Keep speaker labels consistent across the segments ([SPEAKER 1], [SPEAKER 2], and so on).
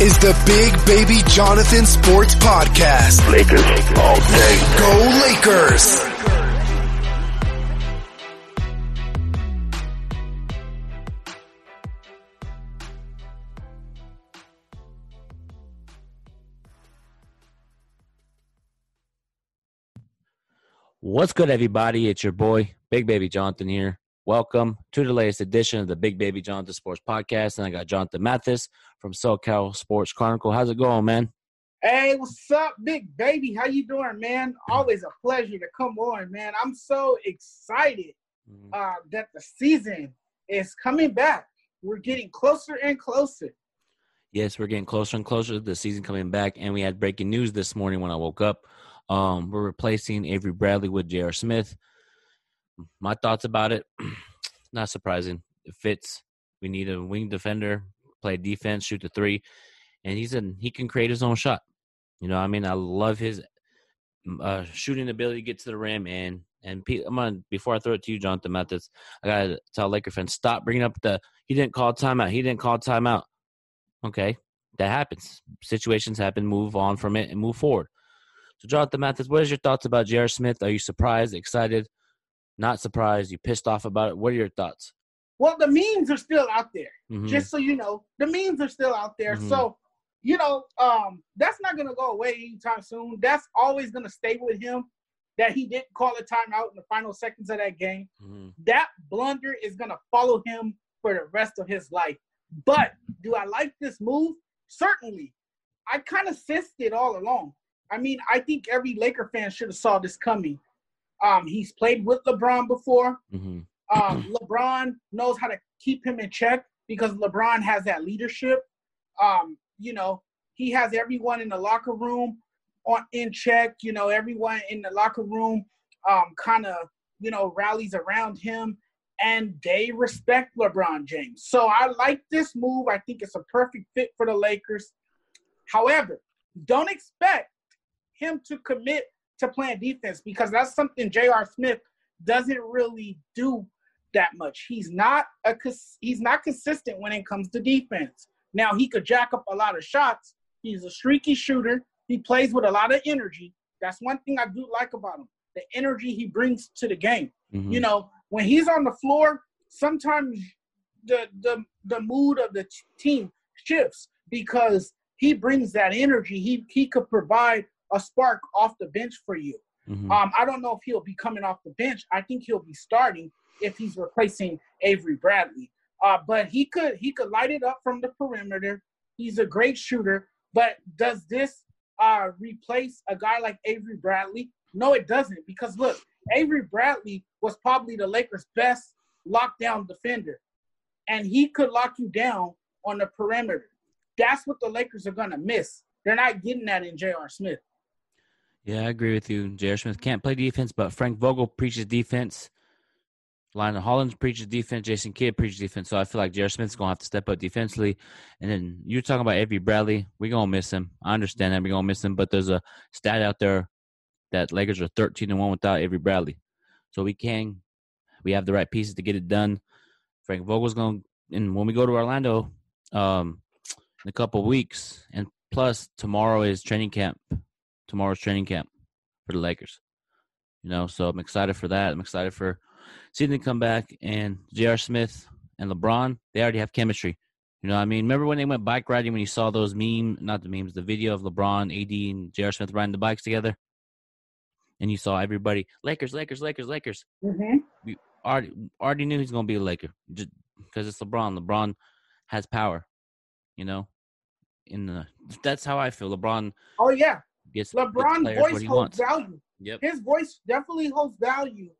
[SPEAKER 1] is the Big Baby Jonathan Sports Podcast.
[SPEAKER 2] Lakers all day.
[SPEAKER 1] Go Lakers!
[SPEAKER 3] What's good, everybody? It's your boy, Big Baby Jonathan here. Welcome to the latest edition of the Big Baby Jonathan Sports Podcast. And I got Jonathan Mathis from SoCal Sports Chronicle. How's it going, man?
[SPEAKER 4] Hey, what's up, big baby? How you doing, man? Always a pleasure to come on, man. I'm so excited uh, that the season is coming back. We're getting closer and closer.
[SPEAKER 3] Yes, we're getting closer and closer to the season coming back. And we had breaking news this morning when I woke up. Um, we're replacing Avery Bradley with J.R. Smith. My thoughts about it, not surprising. It fits. We need a wing defender, play defense, shoot the three, and he's an he can create his own shot. You know, I mean, I love his uh, shooting ability to get to the rim. And and I'm gonna before I throw it to you, Jonathan Mathis, I gotta tell Laker fans stop bringing up the he didn't call timeout. He didn't call timeout. Okay, that happens. Situations happen. Move on from it and move forward. So, Jonathan Mathis, what is your thoughts about J.R. Smith? Are you surprised, excited, not surprised? You pissed off about it? What are your thoughts?
[SPEAKER 4] Well, the memes are still out there.
[SPEAKER 3] Mhm.
[SPEAKER 4] Just so you know, the memes are still out there.
[SPEAKER 3] Mhm.
[SPEAKER 4] So, you know, um, that's not gonna go away anytime soon. That's always gonna stay with him. That he didn't call a timeout in the final seconds of that game.
[SPEAKER 3] Mhm.
[SPEAKER 4] that blunder is going to follow him for the rest of his life. But do I like this move? Certainly. I kind of sensed it all along. I mean, I think every Laker fan should have saw this coming. Um, he's played with LeBron before.
[SPEAKER 3] Mhm.
[SPEAKER 4] Um, LeBron knows how to keep him in check because LeBron has that leadership. Um, you know, he has everyone in the locker room on in check. You know, everyone in the locker room um, kind of you know rallies around him, and they respect LeBron James. So I like this move. I think it's a perfect fit for the Lakers. However, don't expect him to commit to playing defense because that's something J.R. Smith doesn't really do that much. He's not a he's not consistent when it comes to defense. Now he could jack up a lot of shots. He's a streaky shooter. He plays with a lot of energy. That's one thing I do like about him. The energy he brings to the game.
[SPEAKER 3] Mhm.
[SPEAKER 4] You know, when he's on the floor, sometimes the the the mood of the t- team shifts because he brings that energy. He he could provide a spark off the bench for you.
[SPEAKER 3] Mhm.
[SPEAKER 4] Um, I don't know if he'll be coming off the bench. I think he'll be starting if he's replacing Avery Bradley. Uh, but he could he could light it up from the perimeter. He's a great shooter. But does this uh, replace a guy like Avery Bradley? No, it doesn't. Because look, Avery Bradley was probably the Lakers' best lockdown defender, and he could lock you down on the perimeter. That's what the Lakers are gonna miss. They're not getting that in J.R. Smith.
[SPEAKER 3] Yeah, I agree with you. J.R. Smith can't play defense, but Frank Vogel preaches defense. Lionel Hollins preaches defense. Jason Kidd preaches defense. So I feel like J.R. Smith's going to have to step up defensively. And then you're talking about Avery Bradley. We're going to miss him. I understand that. We're going to miss him. But there's a stat out there that Lakers are 13 and 1 without Avery Bradley. So we can, we have the right pieces to get it done. Frank Vogel's going to, and when we go to Orlando um, in a couple weeks, and plus tomorrow is training camp. Tomorrow's training camp for the Lakers. You know, so I'm excited for that. I'm excited for seeing them come back and J.R. Smith and LeBron, they already have chemistry. You know what I mean? Remember when they went bike riding when you saw those meme, not the memes, the video of LeBron, AD, and J.R. Smith riding the bikes together? And you saw everybody, Lakers, Lakers, Lakers, Lakers.
[SPEAKER 4] Mm-hmm.
[SPEAKER 3] Already, already knew he's going to be a Laker just because it's LeBron. LeBron has power, you know? In the, that's how I feel. LeBron
[SPEAKER 4] Oh yeah,
[SPEAKER 3] gets, gets
[SPEAKER 4] LeBron's
[SPEAKER 3] players what
[SPEAKER 4] voice holds
[SPEAKER 3] wants.
[SPEAKER 4] value.
[SPEAKER 3] Yep.
[SPEAKER 4] His voice definitely holds value,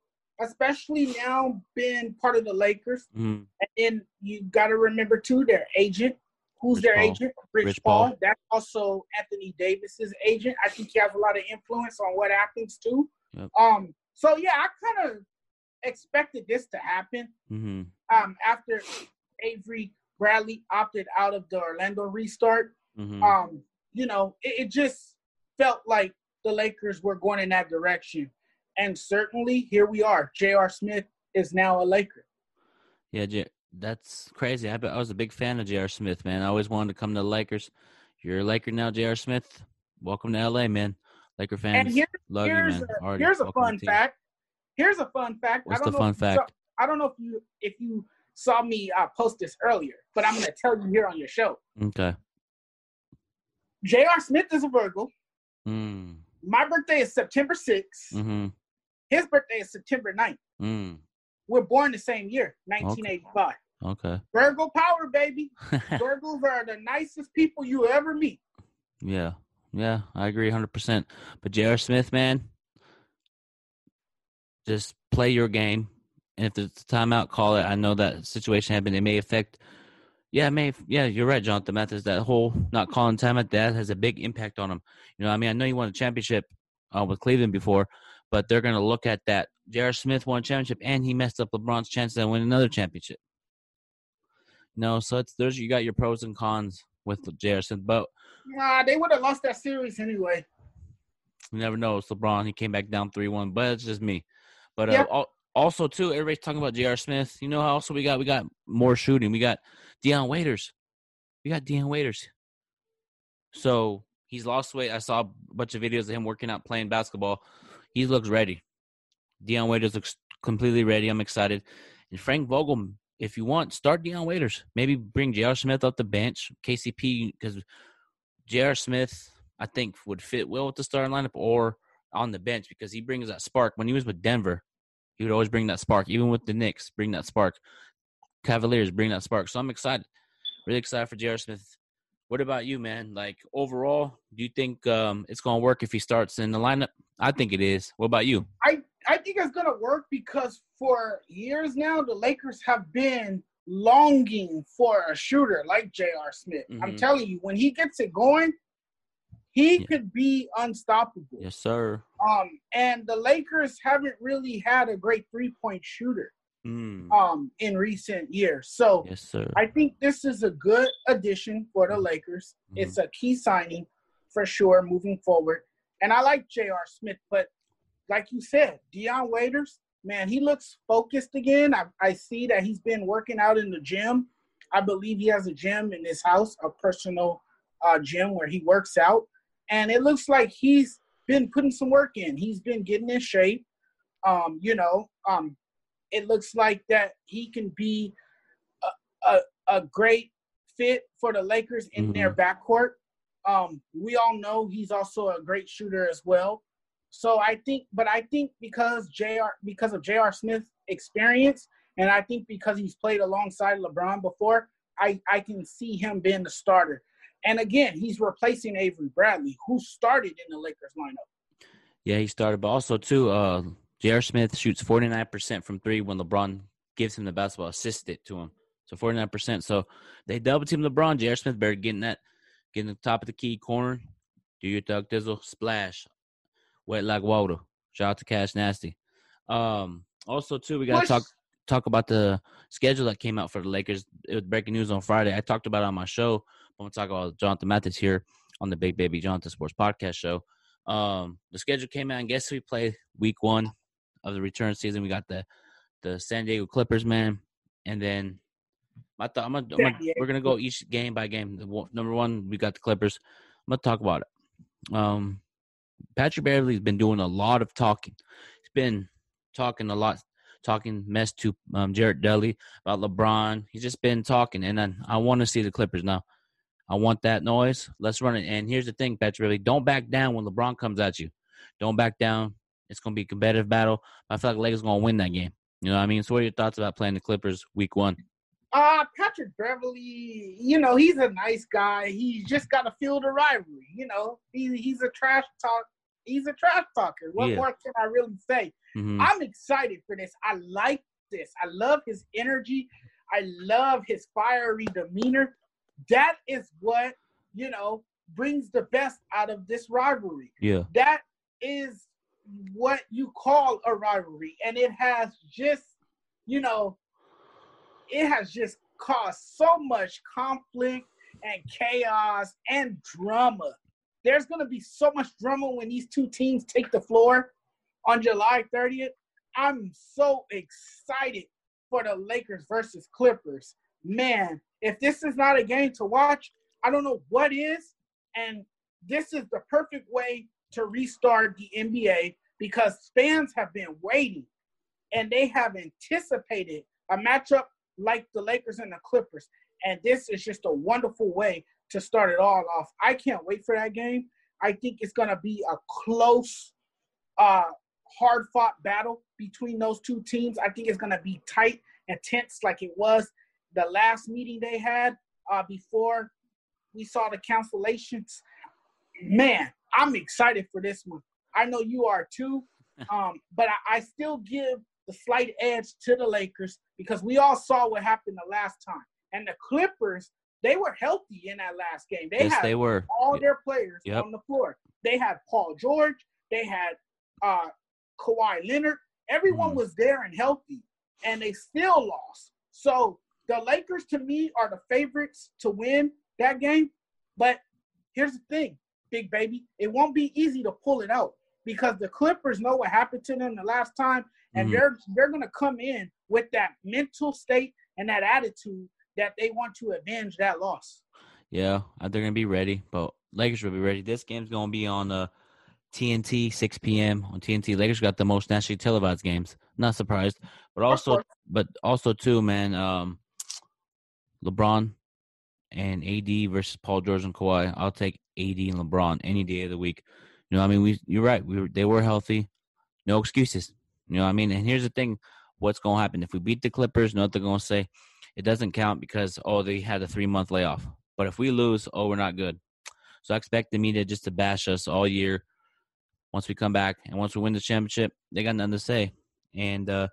[SPEAKER 4] especially now being part of the Lakers.
[SPEAKER 3] Mhm.
[SPEAKER 4] And then you got to remember too, their agent who's
[SPEAKER 3] Rich
[SPEAKER 4] their
[SPEAKER 3] Paul.
[SPEAKER 4] agent? Rich,
[SPEAKER 3] Rich
[SPEAKER 4] Paul.
[SPEAKER 3] Paul.
[SPEAKER 4] That's also Anthony Davis's agent. I think he has a lot of influence on what happens too.
[SPEAKER 3] Yep.
[SPEAKER 4] Um. So yeah, I kind of expected this to happen.
[SPEAKER 3] Mm-hmm.
[SPEAKER 4] Um. After Avery Bradley opted out of the Orlando restart,
[SPEAKER 3] Mm-hmm.
[SPEAKER 4] um, you know, it, it just felt like the Lakers were going in that direction. And certainly here we are. J.R. Smith is now a Laker.
[SPEAKER 3] Yeah, J- that's crazy. I, I was a big fan of J.R. Smith, man. I always wanted to come to the Lakers. You're a Laker now, J.R. Smith. Welcome to L.A., man. Laker fans,
[SPEAKER 4] And here,
[SPEAKER 3] love you,
[SPEAKER 4] here's
[SPEAKER 3] man.
[SPEAKER 4] a, here's a fun fact. Here's a fun fact.
[SPEAKER 3] What's
[SPEAKER 4] I don't
[SPEAKER 3] the
[SPEAKER 4] know
[SPEAKER 3] fun
[SPEAKER 4] if you saw-
[SPEAKER 3] fact?
[SPEAKER 4] I don't know if you if you saw me uh, post this earlier, but I'm going to tell you here on your show.
[SPEAKER 3] Okay.
[SPEAKER 4] J.R. Smith is a Virgo.
[SPEAKER 3] Mm.
[SPEAKER 4] My birthday is September 6th.
[SPEAKER 3] Mm-hmm.
[SPEAKER 4] His birthday is September 9th.
[SPEAKER 3] Mm.
[SPEAKER 4] We're born the same year, 1985.
[SPEAKER 3] Okay.
[SPEAKER 4] Virgo power, baby. Virgos are the nicest people you ever meet.
[SPEAKER 3] yeah. Yeah, I agree 100%. But J.R. Smith, man, just play your game. And if it's a timeout, call it. I know that situation happened. It may affect. Yeah, may. Yeah, you're right, Jonathan Mathis. That whole not calling time at that has a big impact on him. You know, I mean, I know you won a championship uh, with Cleveland before, but they're going to look at that. J.R. Smith won a championship, and he messed up LeBron's chances to win another championship. No, so it's there's you got your pros and cons with J.R. Smith, but
[SPEAKER 4] Nah, they would have lost that series anyway.
[SPEAKER 3] You never know. It's LeBron. He came back down three one, but it's just me. But uh,
[SPEAKER 4] Yeah.
[SPEAKER 3] also too, everybody's talking about J.R. Smith. You know how also we got we got more shooting. We got Dion Waiters. We got Dion Waiters. So he's lost weight. I saw a bunch of videos of him working out, playing basketball. He looks ready. Dion Waiters looks completely ready. I'm excited. And Frank Vogel, if you want, start Dion Waiters. Maybe bring J.R. Smith off the bench, KCP, because J.R. Smith, I think, would fit well with the starting lineup or on the bench because he brings that spark. When he was with Denver, he would always bring that spark. Even with the Knicks, bring that spark. Cavaliers bring that spark. So I'm excited. Really excited for J.R. Smith. What about you, man? Like overall, do you think um, it's going to work if he starts in the lineup? I think it is. What about you?
[SPEAKER 4] I, I think it's going to work because for years now, the Lakers have been longing for a shooter like J.R. Smith. I'm
[SPEAKER 3] Mhm.
[SPEAKER 4] telling you, when he gets it going, he
[SPEAKER 3] Yeah.
[SPEAKER 4] could be unstoppable.
[SPEAKER 3] Yes, sir.
[SPEAKER 4] Um, and the Lakers haven't really had a great three point shooter
[SPEAKER 3] Mm.
[SPEAKER 4] um, in recent years. So
[SPEAKER 3] Yes, sir.
[SPEAKER 4] I think this is a good addition for the Lakers.
[SPEAKER 3] Mhm.
[SPEAKER 4] It's a key signing for sure moving forward. And I like J.R. Smith, but like you said, Dion Waiters, man, he looks focused again. I, I see that he's been working out in the gym. I believe he has a gym in his house, a personal uh, gym where he works out. And it looks like he's been putting some work in. He's been getting in shape. Um, you know, um, it looks like that he can be a, a, a great fit for the Lakers in their backcourt. Um, we all know he's also a great shooter as well. So I think, but I think because Jr. because of Jr. Smith's experience, and I think because he's played alongside LeBron before, I I can see him being the starter. And again, he's replacing Avery Bradley, who started in the Lakers lineup.
[SPEAKER 3] Yeah, he started, but also too, uh, J.R. Smith shoots forty nine percent from three when LeBron gives him the basketball, assists it to him. So forty nine percent. So they double team LeBron. J.R. Smith better getting that, getting the top of the key corner. Do your Doug Dizzle splash, wet like water. Shout out to Cash Nasty. Um, also too, we gotta talk talk about the schedule that came out for the Lakers. It was breaking news on Friday. I talked about it on my show. I'm gonna talk about Jonathan Mathis here on the Big Baby Jonathan Sports Podcast show. Um, the schedule came out, and guess who we played week one of the return season? We got the the San Diego Clippers, man, and then I thought I'm gonna, I'm gonna we're gonna go each game by game. The number one, we got the Clippers. I'm gonna talk about it. Um, Patrick Beverley's been doing a lot of talking. He's been talking a lot, talking mess to um, Jared Dudley about LeBron. He's just been talking, and then I want to see the Clippers now. I want that noise. Let's run it. And here's the thing, Patrick Beverley, don't back down when LeBron comes at you. Don't back down. It's gonna be a competitive battle. I feel like Lakers gonna win that game. You know what I mean? So what are your thoughts about playing the Clippers week one?
[SPEAKER 4] Uh, Patrick Beverley, you know, he's a nice guy. He's just got to feel the rivalry. You know, he, he's a trash talk. He's a trash talker. What
[SPEAKER 3] Yeah.
[SPEAKER 4] more can I really say?
[SPEAKER 3] hmm
[SPEAKER 4] I'm excited for this. I like this. I love his energy. I love his fiery demeanor. that is what you know brings the best out of this rivalry.
[SPEAKER 3] Yeah.
[SPEAKER 4] That is what you call a rivalry, and it has just you know it has just caused so much conflict and chaos and drama. There's going to be so much drama when these two teams take the floor on July 30th. I'm so excited for the Lakers versus Clippers. Man, if this is not a game to watch, I don't know what is. And this is the perfect way to restart the NBA because fans have been waiting and they have anticipated a matchup like the Lakers and the Clippers. And this is just a wonderful way to start it all off. I can't wait for that game. I think it's going to be a close, uh, hard fought battle between those two teams. I think it's going to be tight and tense like it was the last meeting they had uh, before we saw the cancellations. Man, I'm excited for this one. I know you are too. Um, but I, I still give the slight edge to the Lakers because we all saw what happened the last time. And the Clippers, they were healthy in that last game. They
[SPEAKER 3] yes,
[SPEAKER 4] had
[SPEAKER 3] they were.
[SPEAKER 4] all their players
[SPEAKER 3] Yep.
[SPEAKER 4] on the floor. They had Paul George, they had uh Kawhi Leonard. Everyone
[SPEAKER 3] Mhm.
[SPEAKER 4] was there and healthy, and they still lost. So the Lakers, to me, are the favorites to win that game. But here's the thing, big baby, it won't be easy to pull it out because the Clippers know what happened to them the last time, and
[SPEAKER 3] Mhm.
[SPEAKER 4] they're they're gonna come in with that mental state and that attitude that they want to avenge that loss.
[SPEAKER 3] Yeah, uh, they're gonna be ready, but Lakers will be ready. This game's gonna be on uh, TNT, 6 p.m. on TNT. Lakers got the most nationally televised games. Not surprised, but also, but also too, man. Um, LeBron and AD versus Paul George and Kawhi. I'll take AD and LeBron any day of the week. You know, I mean, we you're right. We they were healthy, no excuses. You know, I mean, and here's the thing: what's going to happen if we beat the Clippers? You know what they're going to say? It doesn't count because oh, they had a three month layoff. But if we lose, oh, we're not good. So I expect the media just to bash us all year. Once we come back and once we win the championship, they got nothing to say. And uh,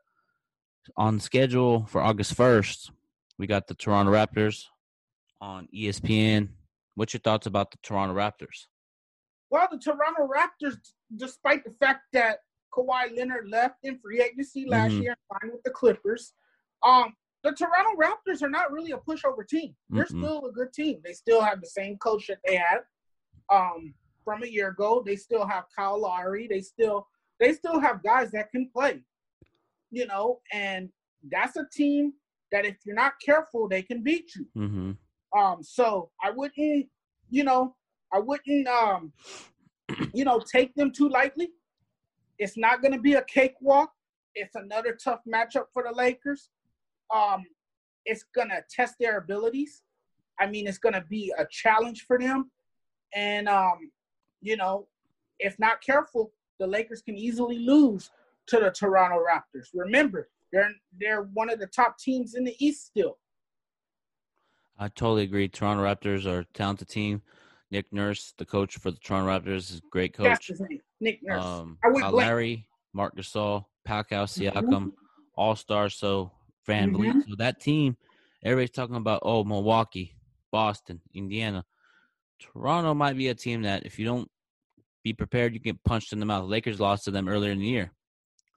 [SPEAKER 3] on schedule for August first, we got the Toronto Raptors on ESPN. What's your thoughts about the Toronto Raptors?
[SPEAKER 4] Well, the Toronto Raptors, despite the fact that Kawhi Leonard left in free agency last
[SPEAKER 3] Mhm.
[SPEAKER 4] year and signed with the Clippers, um, the Toronto Raptors are not really a pushover team. They're
[SPEAKER 3] Mm-mm.
[SPEAKER 4] still a good team. They still have the same coach that they had um, from a year ago. They still have Kyle Lowry. They still they still have guys that can play. You know, and that's a team that if you're not careful, they can beat you.
[SPEAKER 3] Mm-hmm.
[SPEAKER 4] Um, so I wouldn't, you know, I wouldn't, um, you know, take them too lightly. It's not going to be a cakewalk. It's another tough matchup for the Lakers. Um, it's going to test their abilities. I mean, it's going to be a challenge for them. And, um, you know, if not careful, the Lakers can easily lose to the Toronto Raptors. Remember, they're they're one of the top teams in the East still.
[SPEAKER 3] I totally agree. Toronto Raptors are a talented team. Nick Nurse, the coach for the Toronto Raptors, is a great coach.
[SPEAKER 4] Nick Nurse.
[SPEAKER 3] Um,
[SPEAKER 4] I went
[SPEAKER 3] Kyle
[SPEAKER 4] blank.
[SPEAKER 3] Larry, Marc Gasol, Pascal
[SPEAKER 4] Mm-hmm.
[SPEAKER 3] Siakam, All Stars. So VanVleet. So that team, everybody's talking about. Oh, Milwaukee, Boston, Indiana, Toronto might be a team that if you don't be prepared, you get punched in the mouth. Lakers lost to them earlier in the year.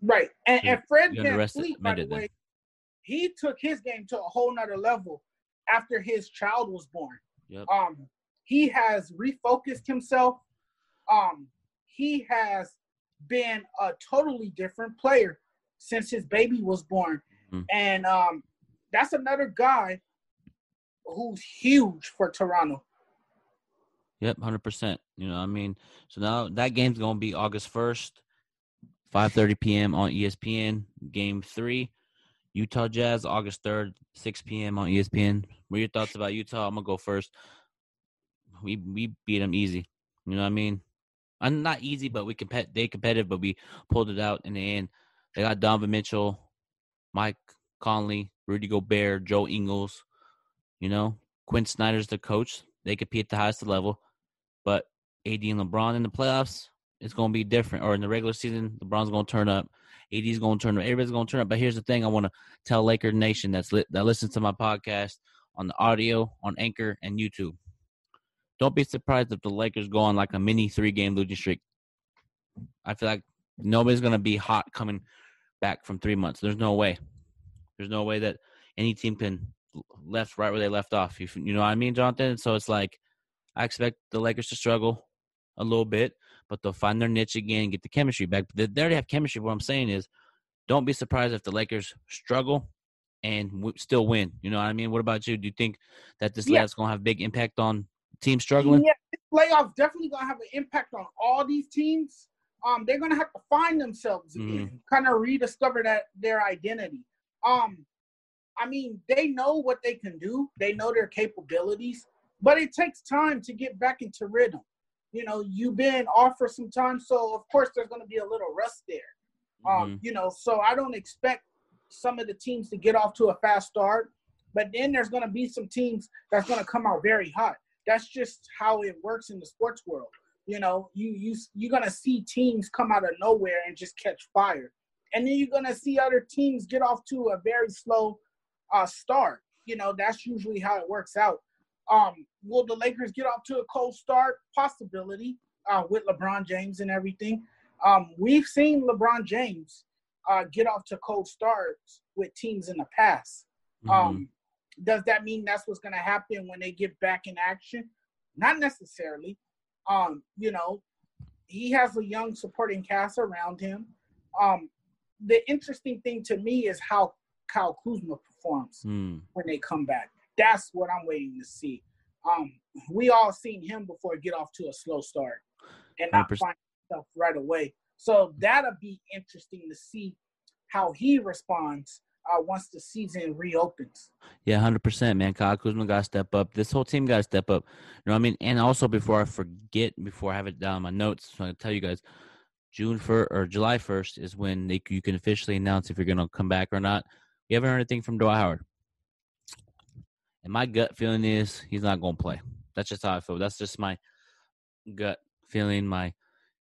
[SPEAKER 4] Right. And,
[SPEAKER 3] You-
[SPEAKER 4] and Fred VanVleet, by the way, he took his game to a whole nother level after his child was born.
[SPEAKER 3] Yep.
[SPEAKER 4] Um, he has refocused himself. Um, he has been a totally different player since his baby was born.
[SPEAKER 3] Mhm.
[SPEAKER 4] And um, that's another guy who's huge for Toronto.
[SPEAKER 3] Yep, hundred percent. You know, I mean, so now that game's gonna be August first, five thirty p.m. on ESPN. Game three, Utah Jazz, August third, six p.m. on ESPN. What are your thoughts about Utah? I'm gonna go first. We we beat them easy. You know what I mean? I'm not easy, but we compet. They competitive, but we pulled it out in the end. They got Donovan Mitchell, Mike Conley, Rudy Gobert, Joe Ingles. You know, Quin Snyder's the coach. They compete at the highest level. But AD and LeBron in the playoffs, it's going to be different. Or in the regular season, LeBron's going to turn up. AD's going to turn up. Everybody's going to turn up. But here's the thing: I want to tell Laker Nation that's li- that listens to my podcast on the audio, on Anchor, and YouTube. Don't be surprised if the Lakers go on like a mini three game losing streak. I feel like nobody's gonna be hot coming back from three months. There's no way. There's no way that any team can left right where they left off. You, you know what I mean, Jonathan? So it's like I expect the Lakers to struggle a little bit, but they'll find their niche again get the chemistry back. They already have chemistry. What I'm saying is, don't be surprised if the Lakers struggle and w- still win. You know what I mean? What about you? Do you think that this
[SPEAKER 4] Yeah.
[SPEAKER 3] lad's going to have big impact on teams struggling?
[SPEAKER 4] Yeah, this playoff definitely gonna have an impact on all these teams. Um, they're gonna have to find themselves again, kind of rediscover that their identity. Um, I mean, they know what they can do. They know their capabilities, but it takes time to get back into rhythm. You know, you've been off for some time, so of course there's gonna be a little rust there. Um, you know, so I don't expect some of the teams to get off to a fast start, but then there's gonna be some teams that's gonna come out very hot that's just how it works in the sports world. You know, you you you're gonna see teams come out of nowhere and just catch fire, and then you're gonna see other teams get off to a very slow uh, start. You know, that's usually how it works out. Um, will the Lakers get off to a cold start? Possibility uh, with LeBron James and everything. Um, we've seen LeBron James uh, get off to cold starts with teams in the past.
[SPEAKER 3] Mhm.
[SPEAKER 4] Um, does that mean that's what's going to happen when they get back in action? Not necessarily. Um, you know, he has a young supporting cast around him. Um, the interesting thing to me is how Kyle Kuzma performs
[SPEAKER 3] Hmm.
[SPEAKER 4] when they come back. That's what I'm waiting to see. Um, we all seen him before get off to a slow start and not
[SPEAKER 3] 100%.
[SPEAKER 4] find stuff right away. So that'll be interesting to see how he responds uh, once the season reopens.
[SPEAKER 3] Yeah, hundred percent, man. Kyle Kuzma got to step up. This whole team got to step up. You know what I mean? And also, before I forget, before I have it down in my notes, so I tell you guys, June first or July first is when they, you can officially announce if you're going to come back or not. We haven't heard anything from Dwight Howard, and my gut feeling is he's not going to play. That's just how I feel. That's just my gut feeling, my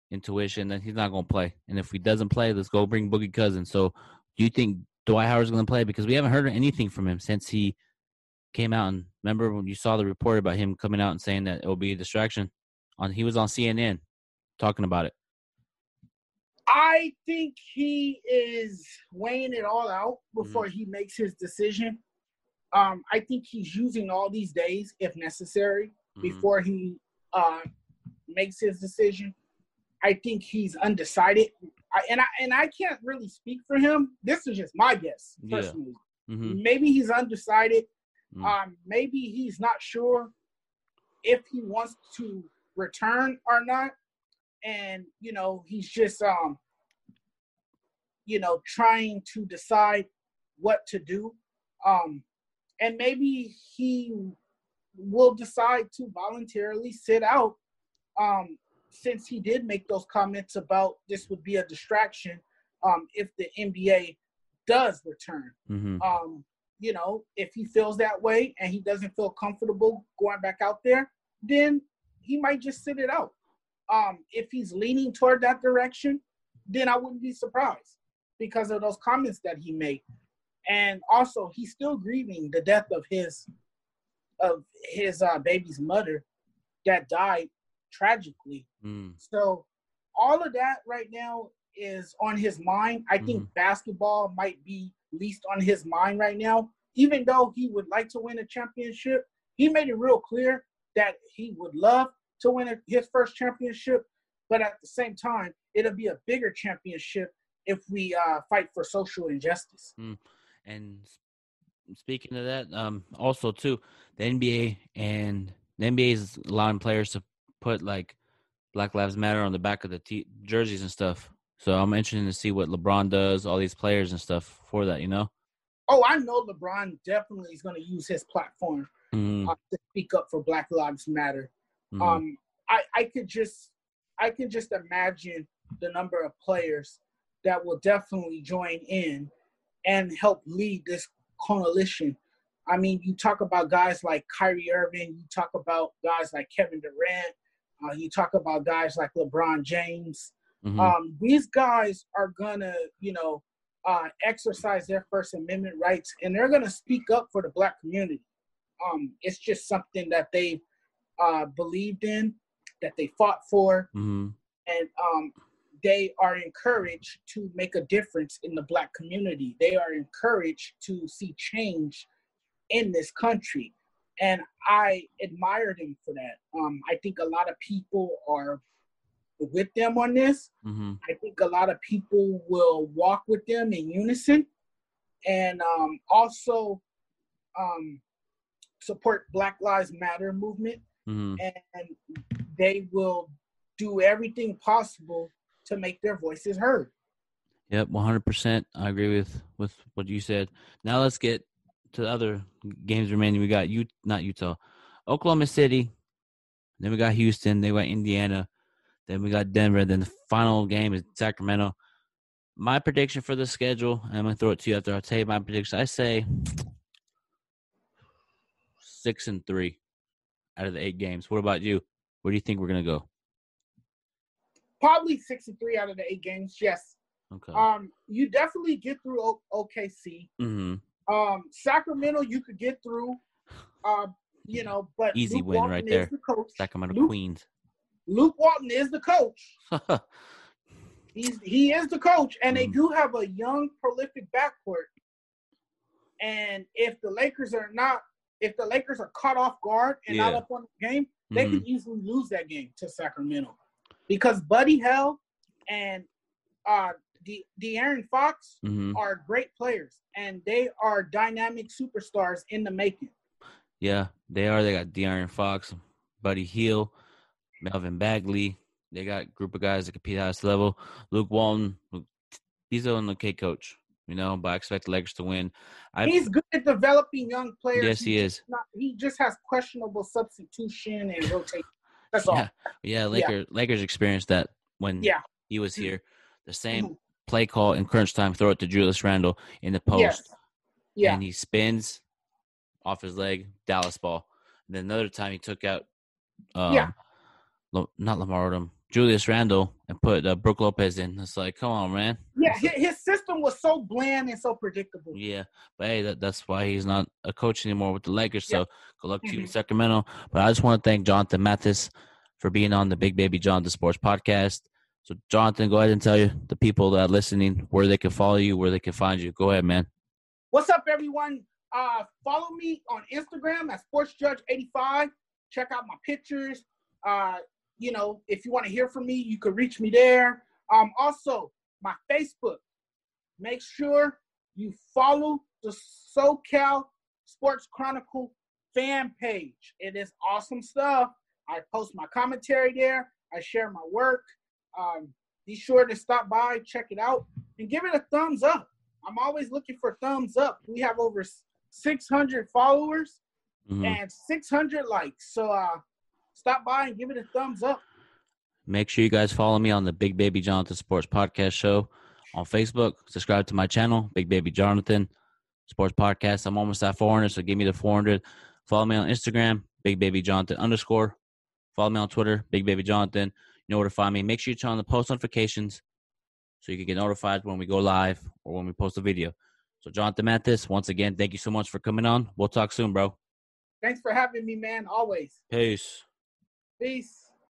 [SPEAKER 3] intuition that he's not going to play. And if he doesn't play, let's go bring Boogie Cousins. So, do you think Dwight Howard's going to play? Because we haven't heard anything from him since he came out and remember when you saw the report about him coming out and saying that it will be a distraction. On he was on CNN talking about it.
[SPEAKER 4] I think he is weighing it all out before
[SPEAKER 3] Mm-hmm.
[SPEAKER 4] he makes his decision. Um, I think he's using all these days, if necessary,
[SPEAKER 3] Mhm.
[SPEAKER 4] before he uh, makes his decision. I think he's undecided, I, and I and I can't really speak for him. This is just my guess,
[SPEAKER 3] Yeah.
[SPEAKER 4] personally.
[SPEAKER 3] Mhm.
[SPEAKER 4] Maybe he's undecided.
[SPEAKER 3] Mm.
[SPEAKER 4] Um, maybe he's not sure if he wants to return or not. And, you know, he's just um, you know, trying to decide what to do. Um, and maybe he will decide to voluntarily sit out um, since he did make those comments about this would be a distraction um, if the NBA does return
[SPEAKER 3] Mhm.
[SPEAKER 4] um, you know, if he feels that way and he doesn't feel comfortable going back out there, then he might just sit it out. Um, if he's leaning toward that direction, then I wouldn't be surprised because of those comments that he made. And also, he's still grieving the death of his of his uh, baby's mother that died tragically.
[SPEAKER 3] Mm.
[SPEAKER 4] So all of that right now is on his mind. I think basketball might be least on his mind right now. Even though he would like to win a championship, he made it real clear that he would love to win a, his first championship. But at the same time, it'll be a bigger championship if we uh, fight for social injustice.
[SPEAKER 3] And speaking of that, um, also too, the NBA and the NBA is allowing players to put like Black Lives Matter on the back of the t- jerseys and stuff. So I'm interested to see what LeBron does, all these players and stuff for that. You know.
[SPEAKER 4] Oh, I know LeBron definitely is going to use his platform
[SPEAKER 3] Mhm.
[SPEAKER 4] uh, to speak up for Black Lives Matter.
[SPEAKER 3] Mhm.
[SPEAKER 4] Um, I, I could just I can just imagine the number of players that will definitely join in and help lead this coalition. I mean, you talk about guys like Kyrie Irving, you talk about guys like Kevin Durant, uh, you talk about guys like LeBron James.
[SPEAKER 3] Mhm.
[SPEAKER 4] Um, these guys are gonna, you know, uh, exercise their First Amendment rights, and they're gonna speak up for the Black community. Um, it's just something that they uh, believed in, that they fought for,
[SPEAKER 3] hmm
[SPEAKER 4] and um, they are encouraged to make a difference in the black community. They are encouraged to see change in this country, and I admire them for that. Um, I think a lot of people are with them on this.
[SPEAKER 3] hmm
[SPEAKER 4] I think a lot of people will walk with them in unison, and um, also um, support Black Lives Matter movement,
[SPEAKER 3] hmm
[SPEAKER 4] and they will do everything possible to make their voices heard.
[SPEAKER 3] Yep, one hundred percent. I agree with with what you said. Now let's get to the other games remaining. We got you, not Utah, Oklahoma City. Then we got Houston. Then we got Indiana. Then we got Denver. Then the final game is Sacramento. My prediction for the schedule. I'm gonna throw it to you after I tell you my prediction. I say six and three out of the eight games. What about you? Where do you think we're gonna go?
[SPEAKER 4] Probably 63 out of the eight games. Yes.
[SPEAKER 3] Okay.
[SPEAKER 4] Um, you definitely get through o- OKC.
[SPEAKER 3] hmm
[SPEAKER 4] Um, Sacramento, you could get through. Um, you know, but
[SPEAKER 3] Easy
[SPEAKER 4] Luke
[SPEAKER 3] win
[SPEAKER 4] Walton
[SPEAKER 3] right there.
[SPEAKER 4] the coach.
[SPEAKER 3] Sacramento
[SPEAKER 4] Luke,
[SPEAKER 3] Queens.
[SPEAKER 4] Luke Walton is the coach. He's he is the coach, and they
[SPEAKER 3] Mhm.
[SPEAKER 4] do have a young, prolific backcourt. And if the Lakers are not, if the Lakers are caught off guard and not up on the game, they
[SPEAKER 3] Mhm.
[SPEAKER 4] can easily lose that game to Sacramento, because Buddy Hield and uh the De'Aaron Fox
[SPEAKER 3] hmm
[SPEAKER 4] are great players, and they are dynamic superstars in the making.
[SPEAKER 3] Yeah, they are. They got De'Aaron Fox, Buddy Hield, Melvin Bagley. They got a group of guys that compete at this level. Luke Walton, he's an okay coach, you know, but I expect the Lakers to win. I,
[SPEAKER 4] He's good at developing young players.
[SPEAKER 3] yes, he
[SPEAKER 4] He's
[SPEAKER 3] is.
[SPEAKER 4] Not, he just has questionable substitution and rotation. That's all.
[SPEAKER 3] Yeah, yeah. Lakers, Lakers experienced that when
[SPEAKER 4] Yeah.
[SPEAKER 3] he was here. The same
[SPEAKER 4] Mhm.
[SPEAKER 3] play call in crunch time, throw it to Julius Randle in the post,
[SPEAKER 4] Yes. Yeah.
[SPEAKER 3] and he spins off his leg, Dallas ball. And then another time he took out, um,
[SPEAKER 4] Yeah.
[SPEAKER 3] Not Lamar Odom, Julius Randle, and put uh, Brook Lopez in. It's like, come on, man.
[SPEAKER 4] Yeah, his, his system was so bland and so predictable.
[SPEAKER 3] Yeah, but hey, that, that's why he's not a coach anymore with the Lakers. So good luck to you in
[SPEAKER 4] Mhm.
[SPEAKER 3] Sacramento. But I just want to thank Jonathan Mathis for being on the Big Baby Jonathan Sports Podcast. So Jonathan, go ahead and tell you the people that are listening where they can follow you, where they can find you. Go ahead, man.
[SPEAKER 4] What's up, everyone? Uh, follow me on Instagram at SportsJudge85. Check out my pictures. Uh, you know, if you want to hear from me, you can reach me there. Um, also, my Facebook. Make sure you follow the SoCal Sports Chronicle fan page. It is awesome stuff. I post my commentary there. I share my work. Um, be sure to stop by, check it out, and give it a thumbs up. I'm always looking for thumbs up. We have over 600 followers
[SPEAKER 3] Mhm.
[SPEAKER 4] and 600 likes. So uh, stop by and give it a thumbs up.
[SPEAKER 3] Make sure you guys follow me on the Big Baby Jonathan Sports Podcast Show on Facebook. Subscribe to my channel, Big Baby Jonathan Sports Podcast. I'm almost at 400, so give me the 400. Follow me on Instagram, Big Baby Jonathan underscore. Follow me on Twitter, Big Baby Jonathan. You know where to find me. Make sure you turn on the post notifications so you can get notified when we go live or when we post a video. So, Jonathan Mathis, once again, thank you so much for coming on. We'll talk soon, bro.
[SPEAKER 4] Thanks for having me, man. Always.
[SPEAKER 3] Peace.
[SPEAKER 4] Peace.